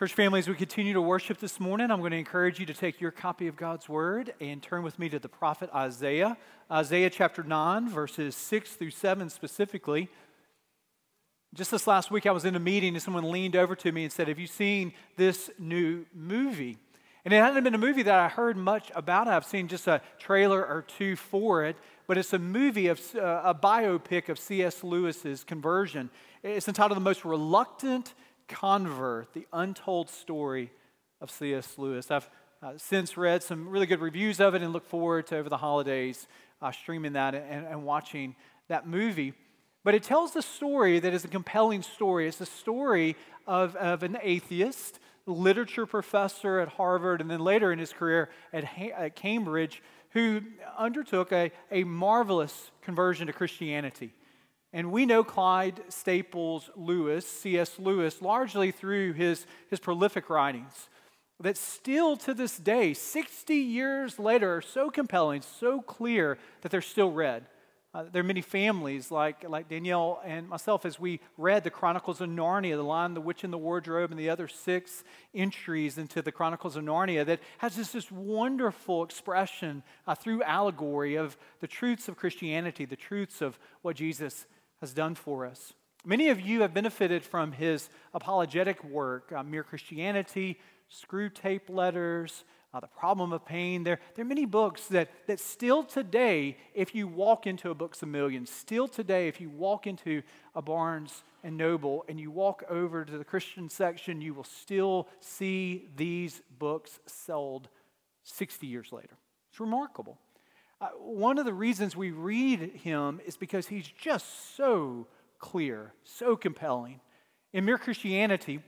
Church family, as we continue to worship this morning, I'm going to encourage you to take your copy of God's Word and turn with me to the prophet Isaiah. Isaiah chapter 9, verses 6 through 7 specifically. Just this last week, I was in a meeting and someone leaned over to me and said, Have you seen this new movie? And it hadn't been a movie that I heard much about. I've seen just a trailer or two for it, but it's a movie of uh, a biopic of C.S. Lewis's conversion. It's entitled The Most Reluctant Convert, the untold story of C.S. Lewis. I've uh, since read some really good reviews of it and look forward to over the holidays uh, streaming that and, and watching that movie. But it tells the story that is a compelling story. It's the story of, of an atheist, literature professor at Harvard, and then later in his career at, at Cambridge, who undertook a, a marvelous conversion to Christianity. And we know Clive Staples Lewis, C.S. Lewis, largely through his, his prolific writings that still to this day, 60 years later, are so compelling, so clear that they're still read. Uh, there are many families like, like Danielle and myself as we read the Chronicles of Narnia, the Lion, the Witch, and the Wardrobe, and the other six entries into the Chronicles of Narnia that has this, this wonderful expression uh, through allegory of the truths of Christianity, the truths of what Jesus has done for us. Many of you have benefited from his apologetic work, uh, Mere Christianity, Screwtape Letters, uh, The Problem of Pain. There, there are many books that, that still today, if you walk into a Books a Million, still today, if you walk into a Barnes and Noble and you walk over to the Christian section, you will still see these books sold 60 years later. It's remarkable. Uh, one of the reasons we read him is because he's just so clear, so compelling. In Mere Christianity,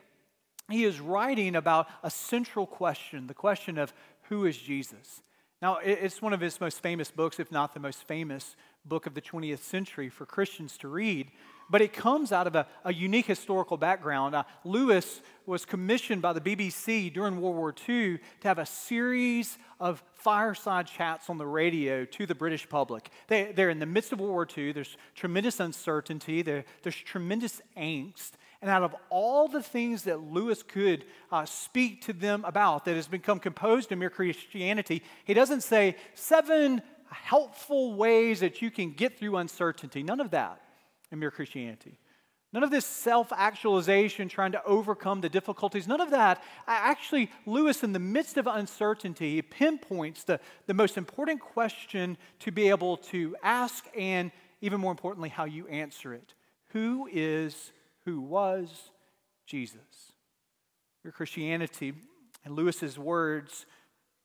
he is writing about a central question the question of who is Jesus? Now, it's one of his most famous books, if not the most famous book of the 20th century for Christians to read but it comes out of a, a unique historical background. Uh, Lewis was commissioned by the BBC during World War II to have a series of fireside chats on the radio to the British public. They, are in the midst of World War II, there's tremendous uncertainty, there, there's tremendous angst. And out of all the things that Lewis could uh, speak to them about that has become composed in mere Christianity, he doesn't say seven helpful ways that you can get through uncertainty. None of that in mere Christianity. None of this self actualization, trying to overcome the difficulties, none of that. Actually, Lewis, in the midst of uncertainty, pinpoints the, the most important question to be able to ask, and even more importantly, how you answer it. Who is, who was Jesus? Your Christianity, and Lewis's words,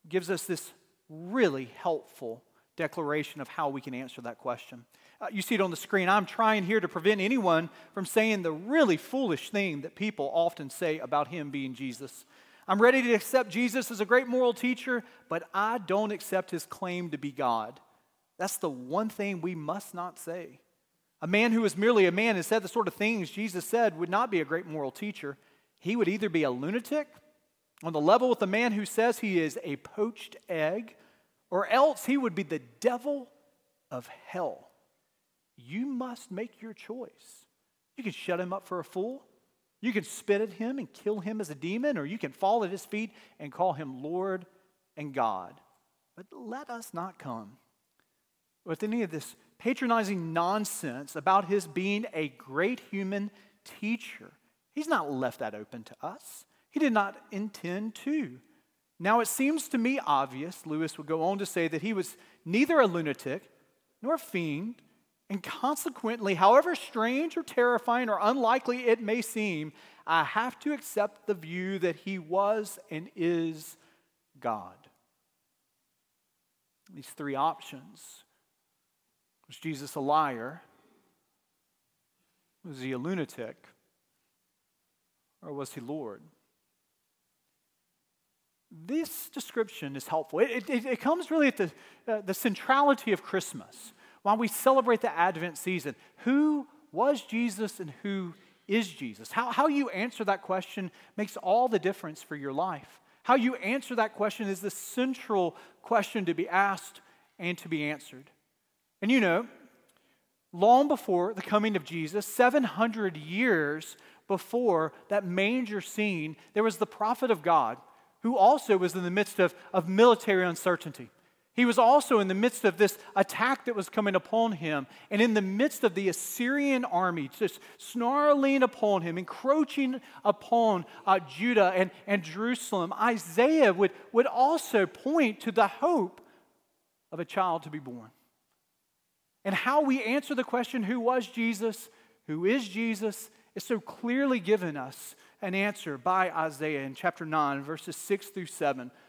gives us this really helpful declaration of how we can answer that question. Uh, you see it on the screen. I'm trying here to prevent anyone from saying the really foolish thing that people often say about him being Jesus. I'm ready to accept Jesus as a great moral teacher, but I don't accept his claim to be God. That's the one thing we must not say. A man who is merely a man and said the sort of things Jesus said would not be a great moral teacher. He would either be a lunatic on the level with the man who says he is a poached egg, or else he would be the devil of hell you must make your choice. You can shut him up for a fool. You can spit at him and kill him as a demon, or you can fall at his feet and call him Lord and God. But let us not come with any of this patronizing nonsense about his being a great human teacher. He's not left that open to us. He did not intend to. Now, it seems to me obvious, Lewis would go on to say, that he was neither a lunatic nor a fiend and consequently, however strange or terrifying or unlikely it may seem, I have to accept the view that he was and is God. These three options was Jesus a liar? Was he a lunatic? Or was he Lord? This description is helpful. It, it, it comes really at the, uh, the centrality of Christmas while we celebrate the Advent season. Who was Jesus and who is Jesus? How, how you answer that question makes all the difference for your life. How you answer that question is the central question to be asked and to be answered. And you know, long before the coming of Jesus, 700 years before that manger scene, there was the prophet of God who also was in the midst of, of military uncertainty. He was also in the midst of this attack that was coming upon him, and in the midst of the Assyrian army just snarling upon him, encroaching upon uh, Judah and, and Jerusalem. Isaiah would, would also point to the hope of a child to be born. And how we answer the question, who was Jesus? Who is Jesus? is so clearly given us an answer by Isaiah in chapter 9, verses 6 through 7.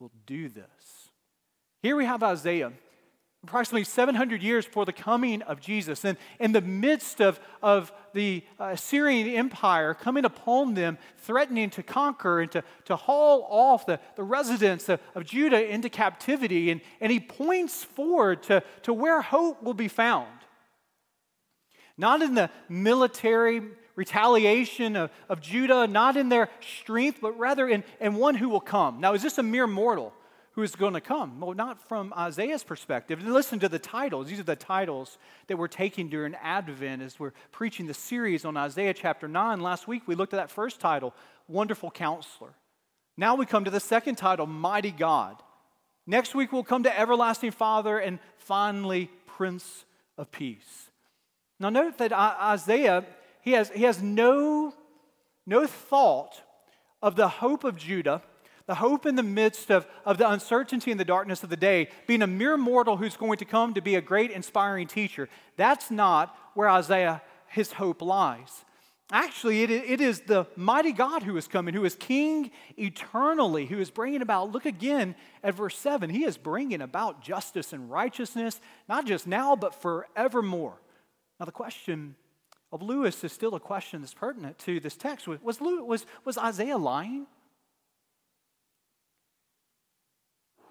will do this. Here we have Isaiah, approximately 700 years before the coming of Jesus. And in the midst of, of the uh, Assyrian Empire coming upon them, threatening to conquer and to, to haul off the, the residents of, of Judah into captivity. And, and he points forward to, to where hope will be found. Not in the military retaliation of, of Judah, not in their strength, but rather in, in one who will come. Now, is this a mere mortal who is going to come? Well, not from Isaiah's perspective. Listen to the titles. These are the titles that we're taking during Advent as we're preaching the series on Isaiah chapter 9. Last week, we looked at that first title, Wonderful Counselor. Now we come to the second title, Mighty God. Next week, we'll come to Everlasting Father and finally, Prince of Peace. Now, note that Isaiah he has, he has no, no thought of the hope of Judah, the hope in the midst of, of the uncertainty and the darkness of the day, being a mere mortal who's going to come to be a great, inspiring teacher. That's not where Isaiah, his hope lies. Actually, it, it is the mighty God who is coming, who is king eternally, who is bringing about, look again at verse 7. He is bringing about justice and righteousness, not just now, but forevermore. Now, the question of Lewis is still a question that's pertinent to this text. Was, was, was Isaiah lying?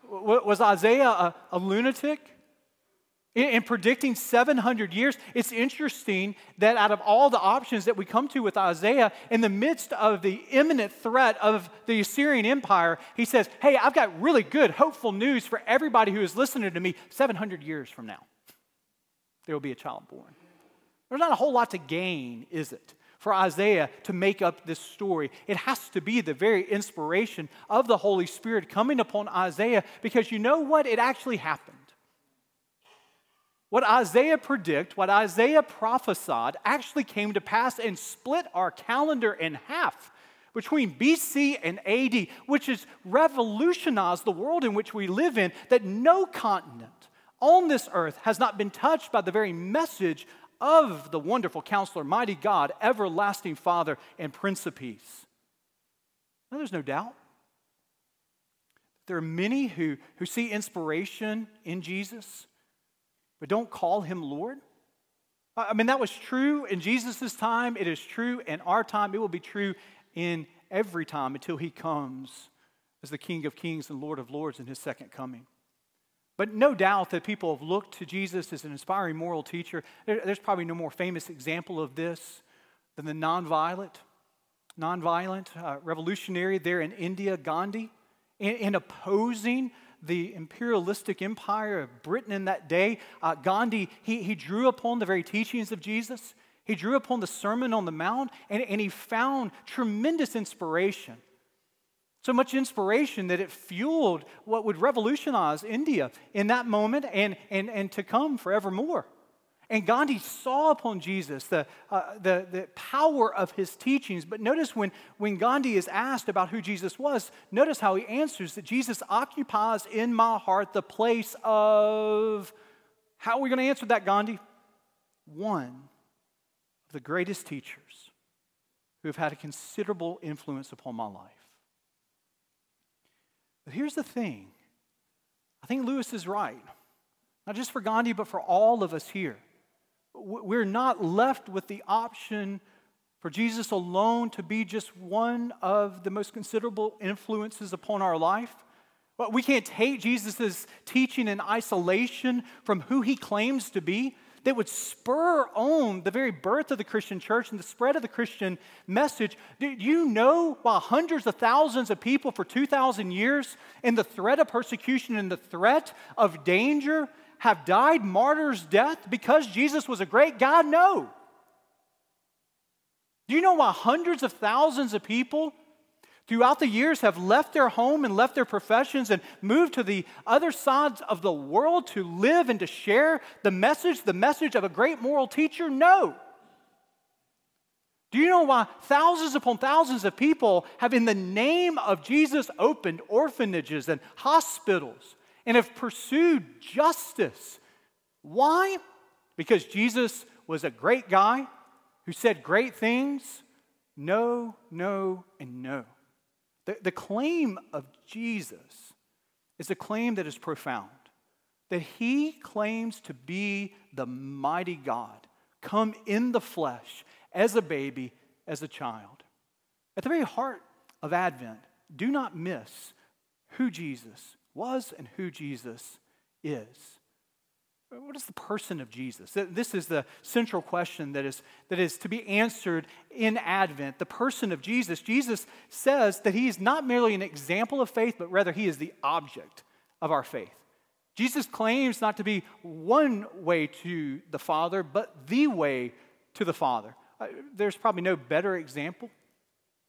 Was Isaiah a, a lunatic? In, in predicting 700 years, it's interesting that out of all the options that we come to with Isaiah, in the midst of the imminent threat of the Assyrian Empire, he says, Hey, I've got really good, hopeful news for everybody who is listening to me 700 years from now. There will be a child born. There's not a whole lot to gain, is it? For Isaiah to make up this story. It has to be the very inspiration of the Holy Spirit coming upon Isaiah because you know what? It actually happened. What Isaiah predict, what Isaiah prophesied, actually came to pass and split our calendar in half between BC and AD, which has revolutionized the world in which we live in, that no continent on this earth has not been touched by the very message of the wonderful counselor, mighty God, everlasting Father, and Prince of Peace. Now, there's no doubt. There are many who, who see inspiration in Jesus, but don't call him Lord. I mean, that was true in Jesus' time. It is true in our time. It will be true in every time until he comes as the King of Kings and Lord of Lords in his second coming. But no doubt that people have looked to Jesus as an inspiring moral teacher. there's probably no more famous example of this than the nonviolent, nonviolent uh, revolutionary there in India, Gandhi, in, in, opposing the imperialistic empire of Britain in that day. Uh, Gandhi, he, he drew upon the very teachings of Jesus. He drew upon the Sermon on the Mount, and, and he found tremendous inspiration so much inspiration that it fueled what would revolutionize India in that moment and, and, and to come forevermore. And Gandhi saw upon Jesus the, uh, the, the power of his teachings. But notice when, when Gandhi is asked about who Jesus was, notice how he answers that Jesus occupies in my heart the place of. How are we going to answer that, Gandhi? One of the greatest teachers who have had a considerable influence upon my life. But here's the thing I think Lewis is right. Not just for Gandhi, but for all of us here. We're not left with the option for Jesus alone to be just one of the most considerable influences upon our life. But we can't take Jesus' teaching in isolation from who he claims to be that would spur on the very birth of the Christian church and the spread of the Christian message. Do you know why hundreds of thousands of people for 2,000 years in the threat of persecution and the threat of danger have died martyr's death because Jesus was a great God? No. Do you know why hundreds of thousands of people throughout the years have left their home and left their professions and moved to the other sides of the world to live and to share the message, the message of a great moral teacher? No. Do you know why thousands upon thousands of people have, in the name of Jesus, opened orphanages and hospitals and have pursued justice? Why? Because Jesus was a great guy who said great things? No, no, and no. The, the claim of Jesus is a claim that is profound that he claims to be the mighty God, come in the flesh as a baby, as a child. At the very heart of Advent, do not miss who Jesus was and who Jesus is. What is the person of Jesus? This is the central question that is, that is to be answered in Advent. The person of Jesus. Jesus says that he is not merely an example of faith, but rather he is the object of our faith. Jesus claims not to be one way to the Father, but the way to the Father. Uh, there's probably no better example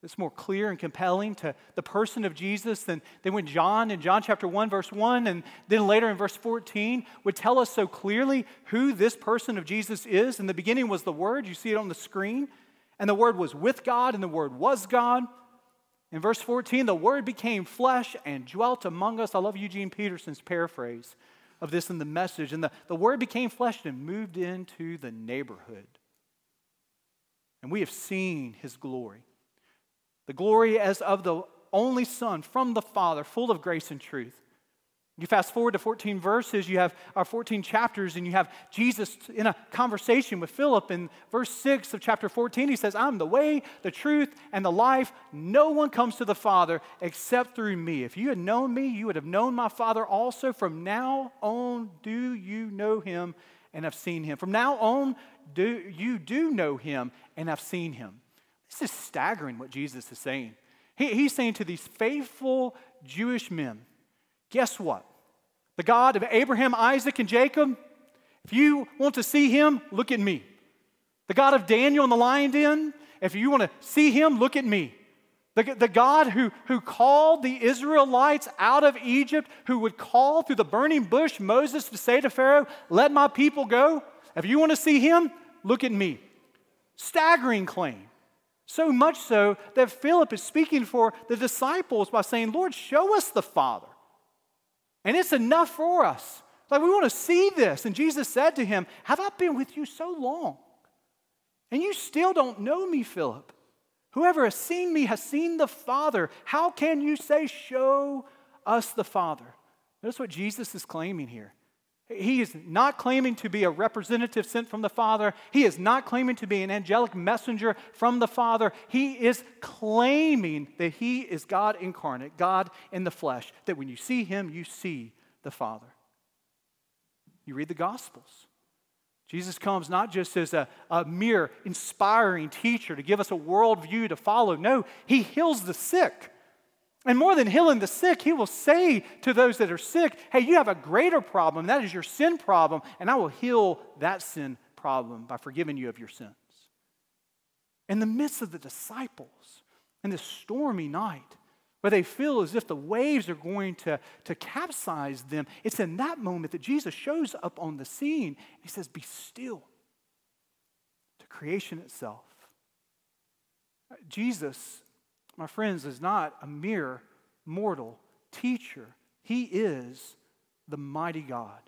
that's more clear and compelling to the person of Jesus than, than when John in John chapter 1, verse 1, and then later in verse 14 would tell us so clearly who this person of Jesus is. In the beginning was the Word, you see it on the screen, and the Word was with God, and the Word was God. In verse 14, the Word became flesh and dwelt among us. I love Eugene Peterson's paraphrase of this in the message. And the, the Word became flesh and moved into the neighborhood. And we have seen His glory the glory as of the only Son from the Father, full of grace and truth. You fast forward to 14 verses, you have our 14 chapters, and you have Jesus in a conversation with Philip. In verse 6 of chapter 14, he says, I'm the way, the truth, and the life. No one comes to the Father except through me. If you had known me, you would have known my Father also. From now on, do you know him and have seen him? From now on, do you do know him and have seen him? This is staggering what Jesus is saying. He, he's saying to these faithful Jewish men, guess what? The God of Abraham, Isaac, and Jacob, if you want to see him, look at me. The God of Daniel in the lion den, if you want to see him, look at me. The, the God who, who called the Israelites out of Egypt, who would call through the burning bush Moses to say to Pharaoh, Let my people go. If you want to see him, look at me. Staggering claim. So much so that Philip is speaking for the disciples by saying, Lord, show us the Father. And it's enough for us. Like, we want to see this. And Jesus said to him, Have I been with you so long? And you still don't know me, Philip. Whoever has seen me has seen the Father. How can you say, Show us the Father? Notice what Jesus is claiming here. He is not claiming to be a representative sent from the Father. He is not claiming to be an angelic messenger from the Father. He is claiming that He is God incarnate, God in the flesh, that when you see Him, you see the Father. You read the Gospels. Jesus comes not just as a, a mere inspiring teacher to give us a worldview to follow. No, He heals the sick. And more than healing the sick, he will say to those that are sick, Hey, you have a greater problem. That is your sin problem, and I will heal that sin problem by forgiving you of your sins. In the midst of the disciples, in this stormy night, where they feel as if the waves are going to, to capsize them, it's in that moment that Jesus shows up on the scene. He says, Be still to creation itself. Uh, Jesus my friends, is not a mere mortal teacher. He is the mighty God.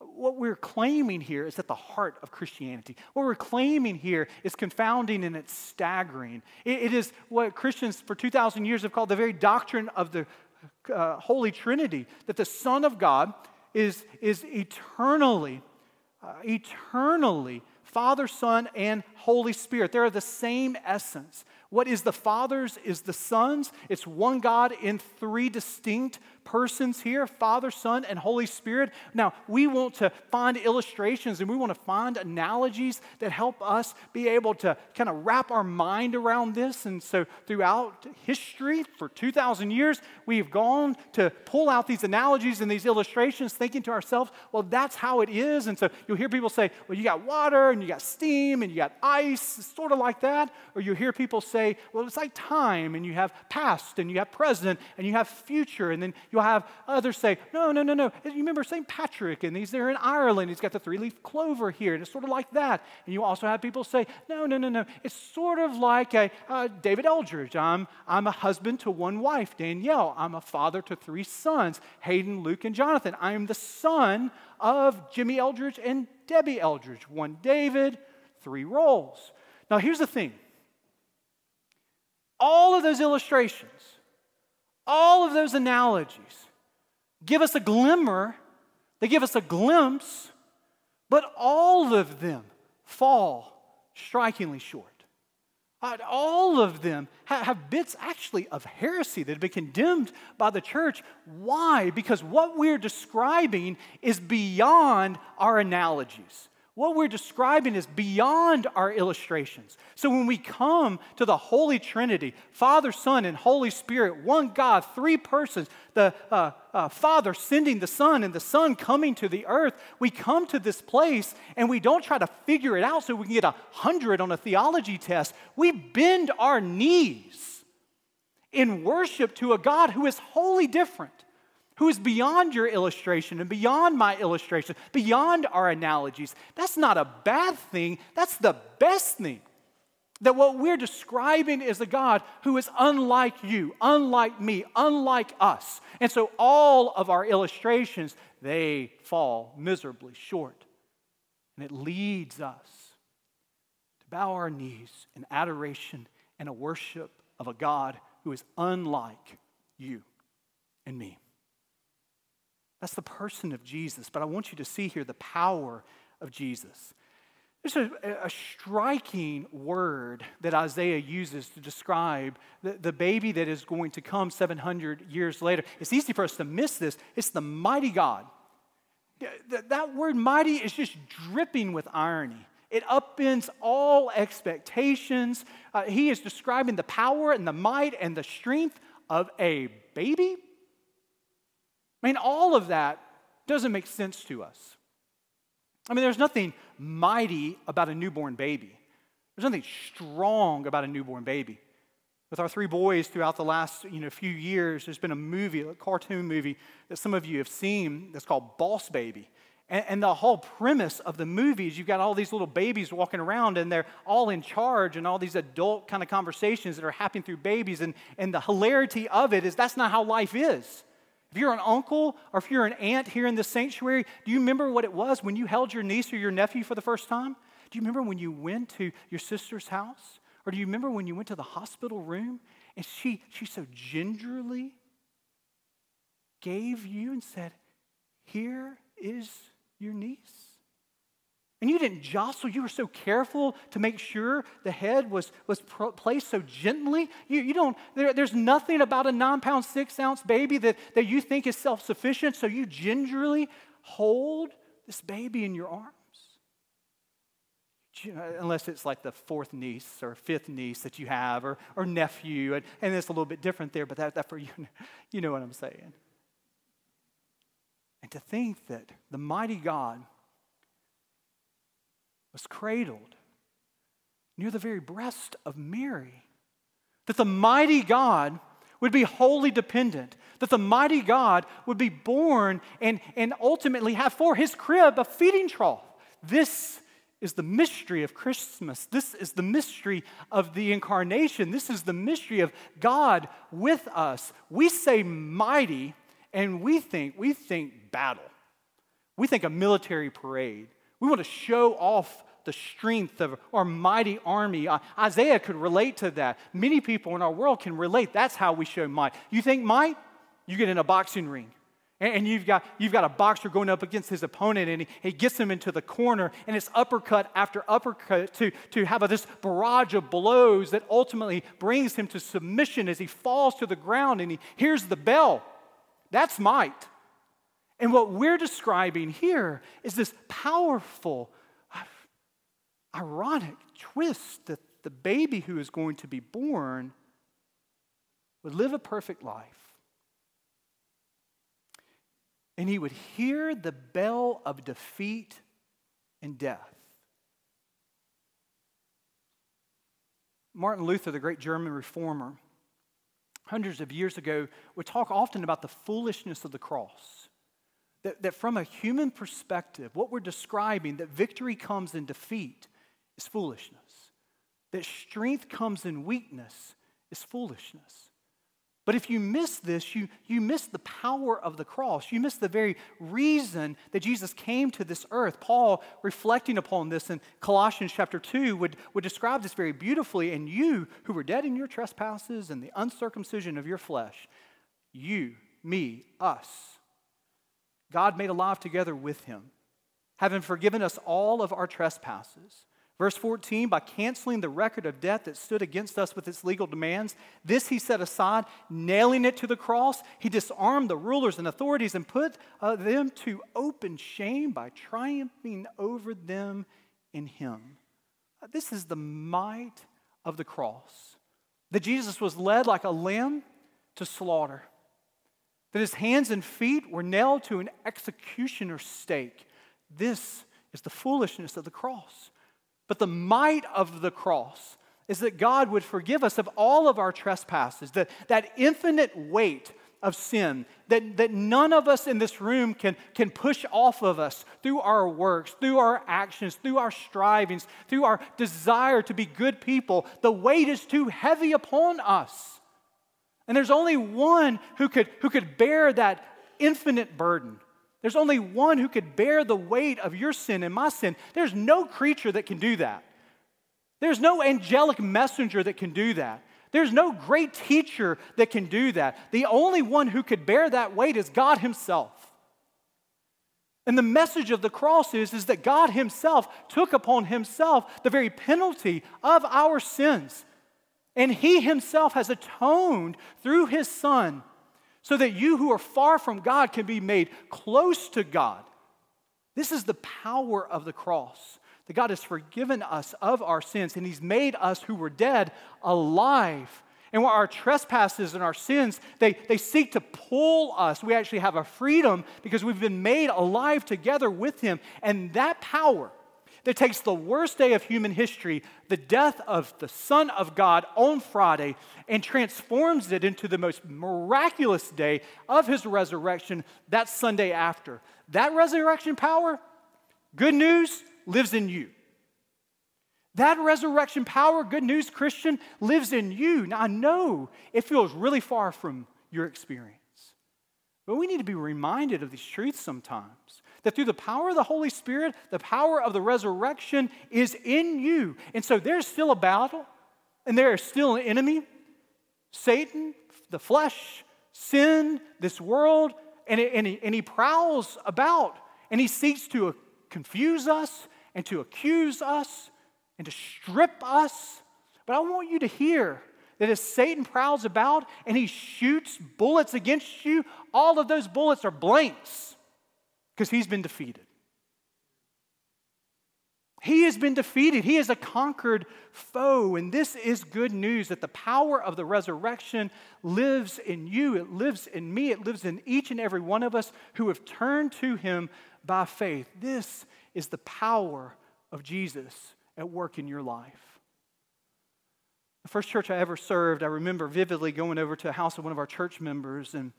What we're claiming here is at the heart of Christianity. What we're claiming here is confounding and it's staggering. it, it is what Christians for 2,000 years have called the very doctrine of the uh, Holy Trinity that the Son of God is, is eternally, uh, eternally Father, Son, and Holy Spirit. They're the same essence. What is the Father's is the Son's. It's one God in three distinct persons here Father, Son, and Holy Spirit. Now, we want to find illustrations and we want to find analogies that help us be able to kind of wrap our mind around this. And so, throughout history, for 2,000 years, we've gone to pull out these analogies and these illustrations, thinking to ourselves, well, that's how it is. And so, you'll hear people say, well, you got water and you got steam and you got ice, sort of like that. Or you hear people say, well, it's like time and you have past and you have present and you have future. And then you You'll have others say, no, no, no, no. You remember St. Patrick, and he's there in Ireland. He's got the three leaf clover here, and it's sort of like that. And you also have people say, no, no, no, no. It's sort of like a uh, David Eldridge. I'm, I'm a husband to one wife, Danielle. I'm a father to three sons, Hayden, Luke, and Jonathan. I am the son of Jimmy Eldridge and Debbie Eldridge. One David, three roles. Now, here's the thing all of those illustrations all of those analogies give us a glimmer, they give us a glimpse, but all of them fall strikingly short. Uh, all of them have bits actually of heresy that have been condemned by the church. Why? Because what we're describing is beyond our analogies what we're describing is beyond our illustrations. So when we come to the Holy Trinity, Father, Son, and Holy Spirit, one God, three persons, the uh, uh, Father sending the Son and the Son coming to the earth, we come to this place and we don't try to figure it out so we can get a hundred on a theology test. We bend our knees in worship to a God who is wholly different who is beyond your illustration and beyond my illustration, beyond our analogies. That's not a bad thing, that's the best thing. That what we're describing is a God who is unlike you, unlike me, unlike us. And so all of our illustrations, they fall miserably short. And it leads us to bow our knees in adoration and a worship of a God who is unlike you and me. That's the person of Jesus. But I want you to see here the power of Jesus. There's a, a, striking word that Isaiah uses to describe the, the baby that is going to come 700 years later. It's easy for us to miss this. It's the mighty God. That, that word mighty is just dripping with irony. It upends all expectations. Uh, he is describing the power and the might and the strength of a baby I mean, all of that doesn't make sense to us. I mean, there's nothing mighty about a newborn baby. There's nothing strong about a newborn baby. With our three boys throughout the last you know, few years, there's been a movie, a cartoon movie that some of you have seen that's called Boss Baby. And, and the whole premise of the movie is you've got all these little babies walking around and they're all in charge and all these adult kind of conversations that are happening through babies. And, and the hilarity of it is that's not how life is. If you're an uncle or if you're an aunt here in the sanctuary, do you remember what it was when you held your niece or your nephew for the first time? Do you remember when you went to your sister's house? Or do you remember when you went to the hospital room and she, she so gingerly gave you and said, Here is your niece? And you didn't jostle, you were so careful to make sure the head was, was placed so gently. You, you don't, there, there's nothing about a nine pound, six ounce baby that, that you think is self sufficient, so you gingerly hold this baby in your arms. Uh, unless it's like the fourth niece or fifth niece that you have, or, or nephew, and, and it's a little bit different there, but that, that for you, you know what I'm saying. And to think that the mighty God was cradled near the very breast of Mary. That the mighty God would be wholly dependent, that the mighty God would be born and, and ultimately have for his crib a feeding trough. This is the mystery of Christmas. This is the mystery of the incarnation. This is the mystery of God with us. We say mighty and we think we think battle. We think a military parade. We want to show off the strength of our mighty army. Uh, Isaiah could relate to that. Many people in our world can relate. That's how we show might. You think might? You get in a boxing ring And you've got, you've got a boxer going up against his opponent, and he, he gets him into the corner, and it's uppercut after uppercut to, to have a, this barrage of blows that ultimately brings him to submission as he falls to the ground and he hears the bell. That's might. And what we're describing here is this powerful, ironic twist that the baby who is going to be born would live a perfect life and he would hear the bell of defeat and death. Martin Luther, the great German reformer, hundreds of years ago, would talk often about the foolishness of the cross. That, that from a human perspective, what we're describing, that victory comes in defeat, is foolishness. That strength comes in weakness is foolishness. But if you miss this, you, you miss the power of the cross. You miss the very reason that Jesus came to this earth. Paul, reflecting upon this in Colossians chapter 2, would, would describe this very beautifully. And you, who were dead in your trespasses and the uncircumcision of your flesh, you, me, us, God made alive together with him, having forgiven us all of our trespasses Verse 14, by canceling the record of debt that stood against us with its legal demands, this he set aside, nailing it to the cross. He disarmed the rulers and authorities and put uh, them to open shame by triumphing over them in him. This is the might of the cross. That Jesus was led like a lamb to slaughter, that his hands and feet were nailed to an executioner's stake. This is the foolishness of the cross. But the might of the cross is that God would forgive us of all of our trespasses, that, that infinite weight of sin that, that none of us in this room can, can push off of us through our works, through our actions, through our strivings, through our desire to be good people. The weight is too heavy upon us. And there's only one who could, who could bear that infinite burden. There's only one who could bear the weight of your sin and my sin. There's no creature that can do that. There's no angelic messenger that can do that. There's no great teacher that can do that. The only one who could bear that weight is God Himself. And the message of the cross is, is that God Himself took upon Himself the very penalty of our sins. And He Himself has atoned through His Son so that you who are far from God can be made close to God. This is the power of the cross. That God has forgiven us of our sins and He's made us who were dead alive. And while our trespasses and our sins, they, they seek to pull us, we actually have a freedom because we've been made alive together with Him. And that power that takes the worst day of human history, the death of the Son of God on Friday, and transforms it into the most miraculous day of his resurrection that Sunday after. That resurrection power, good news, lives in you. That resurrection power, good news, Christian, lives in you. Now, I know it feels really far from your experience, but we need to be reminded of these truths sometimes that through the power of the Holy Spirit, the power of the resurrection is in you. And so there's still a battle, and there is still an enemy Satan, the flesh, sin, this world, and, and, he, and he prowls about and he seeks to confuse us and to accuse us and to strip us. But I want you to hear that as Satan prowls about and he shoots bullets against you, all of those bullets are blanks because he's been defeated. He has been defeated. He is a conquered foe. And this is good news that the power of the resurrection lives in you. It lives in me. It lives in each and every one of us who have turned to him by faith. This is the power of Jesus at work in your life. The first church I ever served, I remember vividly going over to a house of one of our church members and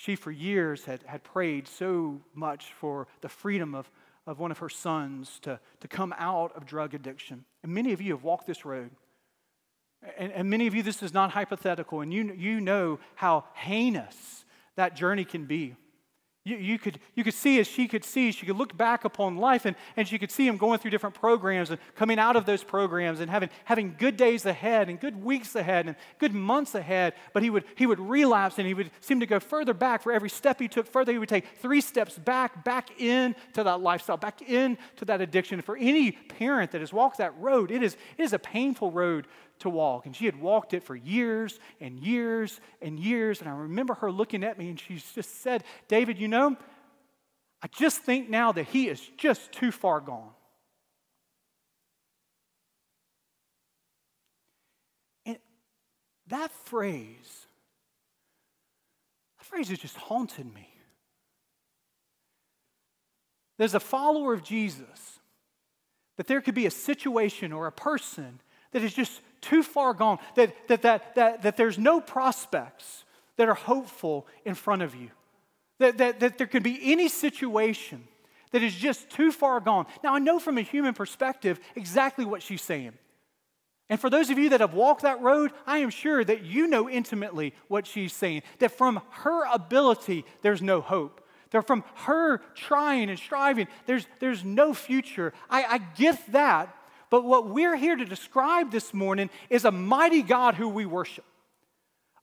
she, for years, had, had prayed so much for the freedom of, of one of her sons to, to come out of drug addiction. And many of you have walked this road. And, and many of you, this is not hypothetical, and you, you know how heinous that journey can be. You, you, could, you could see as she could see, she could look back upon life and, and she could see him going through different programs and coming out of those programs and having, having good days ahead and good weeks ahead and good months ahead. But he would, he would relapse and he would seem to go further back. For every step he took further, he would take three steps back, back into that lifestyle, back into that addiction. For any parent that has walked that road, it is, it is a painful road to walk. And she had walked it for years and years and years. And I remember her looking at me and she just said, David, you know, I just think now that he is just too far gone. And that phrase, that phrase has just haunted me. There's a follower of Jesus, that there could be a situation or a person that is just too far gone, that, that, that, that, that there's no prospects that are hopeful in front of you, that, that, that there could be any situation that is just too far gone. Now, I know from a human perspective exactly what she's saying. And for those of you that have walked that road, I am sure that you know intimately what she's saying. That from her ability, there's no hope. That from her trying and striving, there's, there's no future. I, I get that. But what we're here to describe this morning is a mighty God who we worship.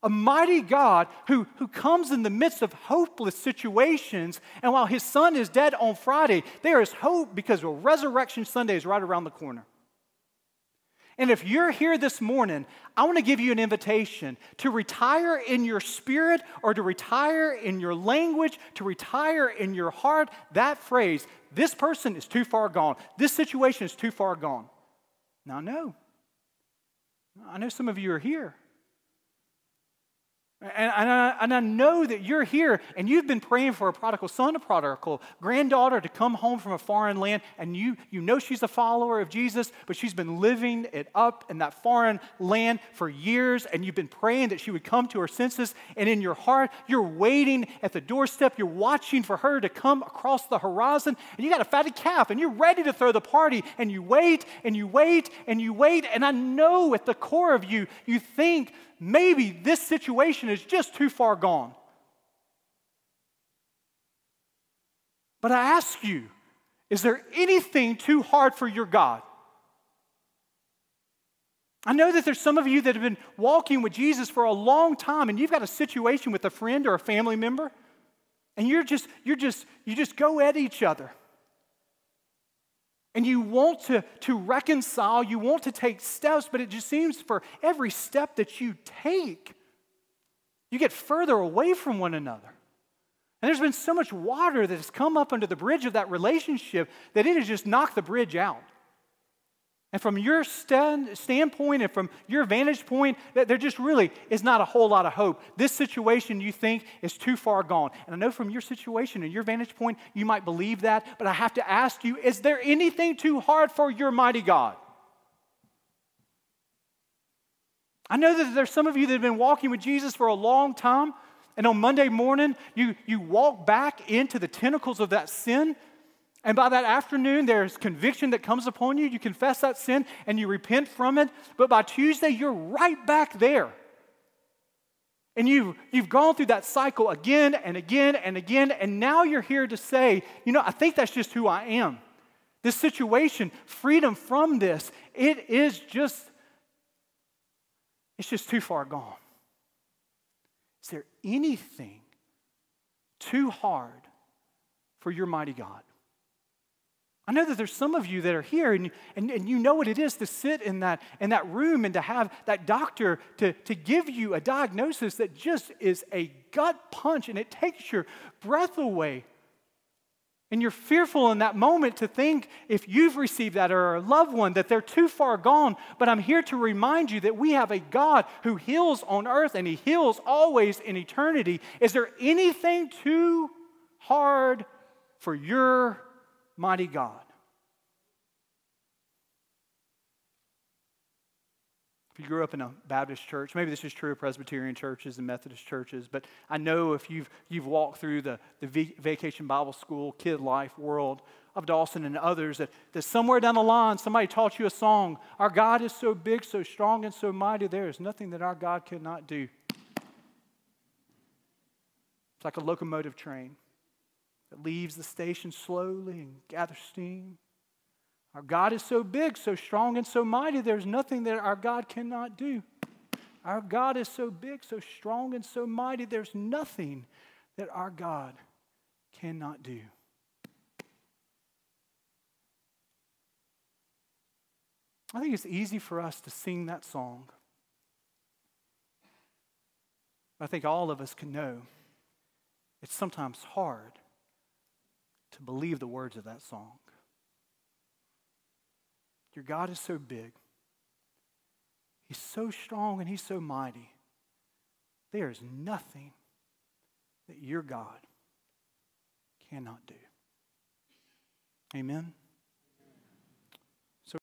A mighty God who, who comes in the midst of hopeless situations. And while his son is dead on Friday, there is hope because Resurrection Sunday is right around the corner. And if you're here this morning, I want to give you an invitation to retire in your spirit or to retire in your language, to retire in your heart that phrase, this person is too far gone. This situation is too far gone. Now, no. I know some of you are here. And, and, I, and I know that you're here and you've been praying for a prodigal son, a prodigal granddaughter to come home from a foreign land, and you, you know she's a follower of Jesus, but she's been living it up in that foreign land for years, and you've been praying that she would come to her senses. And in your heart, you're waiting at the doorstep, you're watching for her to come across the horizon, and you got a fatted calf, and you're ready to throw the party, and you wait, and you wait, and you wait. And I know at the core of you, you think, maybe this situation is just too far gone. But I ask you, is there anything too hard for your God? I know that there's some of you that have been walking with Jesus for a long time and you've got a situation with a friend or a family member and you're just you're just you just go at each other and you want to, to reconcile, you want to take steps, but it just seems for every step that you take, you get further away from one another. And there's been so much water that has come up under the bridge of that relationship that it has just knocked the bridge out. And from your stand, standpoint and from your vantage point, there just really is not a whole lot of hope. This situation you think is too far gone. And I know from your situation and your vantage point, you might believe that, but I have to ask you is there anything too hard for your mighty God? I know that there's some of you that have been walking with Jesus for a long time, and on Monday morning, you, you walk back into the tentacles of that sin and by that afternoon, there's conviction that comes upon you. You confess that sin and you repent from it. But by Tuesday, you're right back there. And you've, you've gone through that cycle again and again and again. And now you're here to say, you know, I think that's just who I am. This situation, freedom from this, it is just, it's just too far gone. Is there anything too hard for your mighty God? I know that there's some of you that are here and, and, and you know what it is to sit in that, in that room and to have that doctor to, to give you a diagnosis that just is a gut punch and it takes your breath away. And you're fearful in that moment to think if you've received that or a loved one that they're too far gone. But I'm here to remind you that we have a God who heals on earth and He heals always in eternity. Is there anything too hard for your mighty God. If you grew up in a Baptist church, maybe this is true of Presbyterian churches and Methodist churches, but I know if you've, you've walked through the, the vacation Bible school, kid life world of Dawson and others, that, that somewhere down the line somebody taught you a song Our God is so big, so strong, and so mighty, there is nothing that our God cannot do. It's like a locomotive train. That leaves the station slowly and gathers steam. Our God is so big, so strong, and so mighty, there's nothing that our God cannot do. Our God is so big, so strong, and so mighty, there's nothing that our God cannot do. I think it's easy for us to sing that song. I think all of us can know it's sometimes hard to believe the words of that song. Your God is so big, He's so strong, and He's so mighty. There is nothing that your God cannot do. Amen.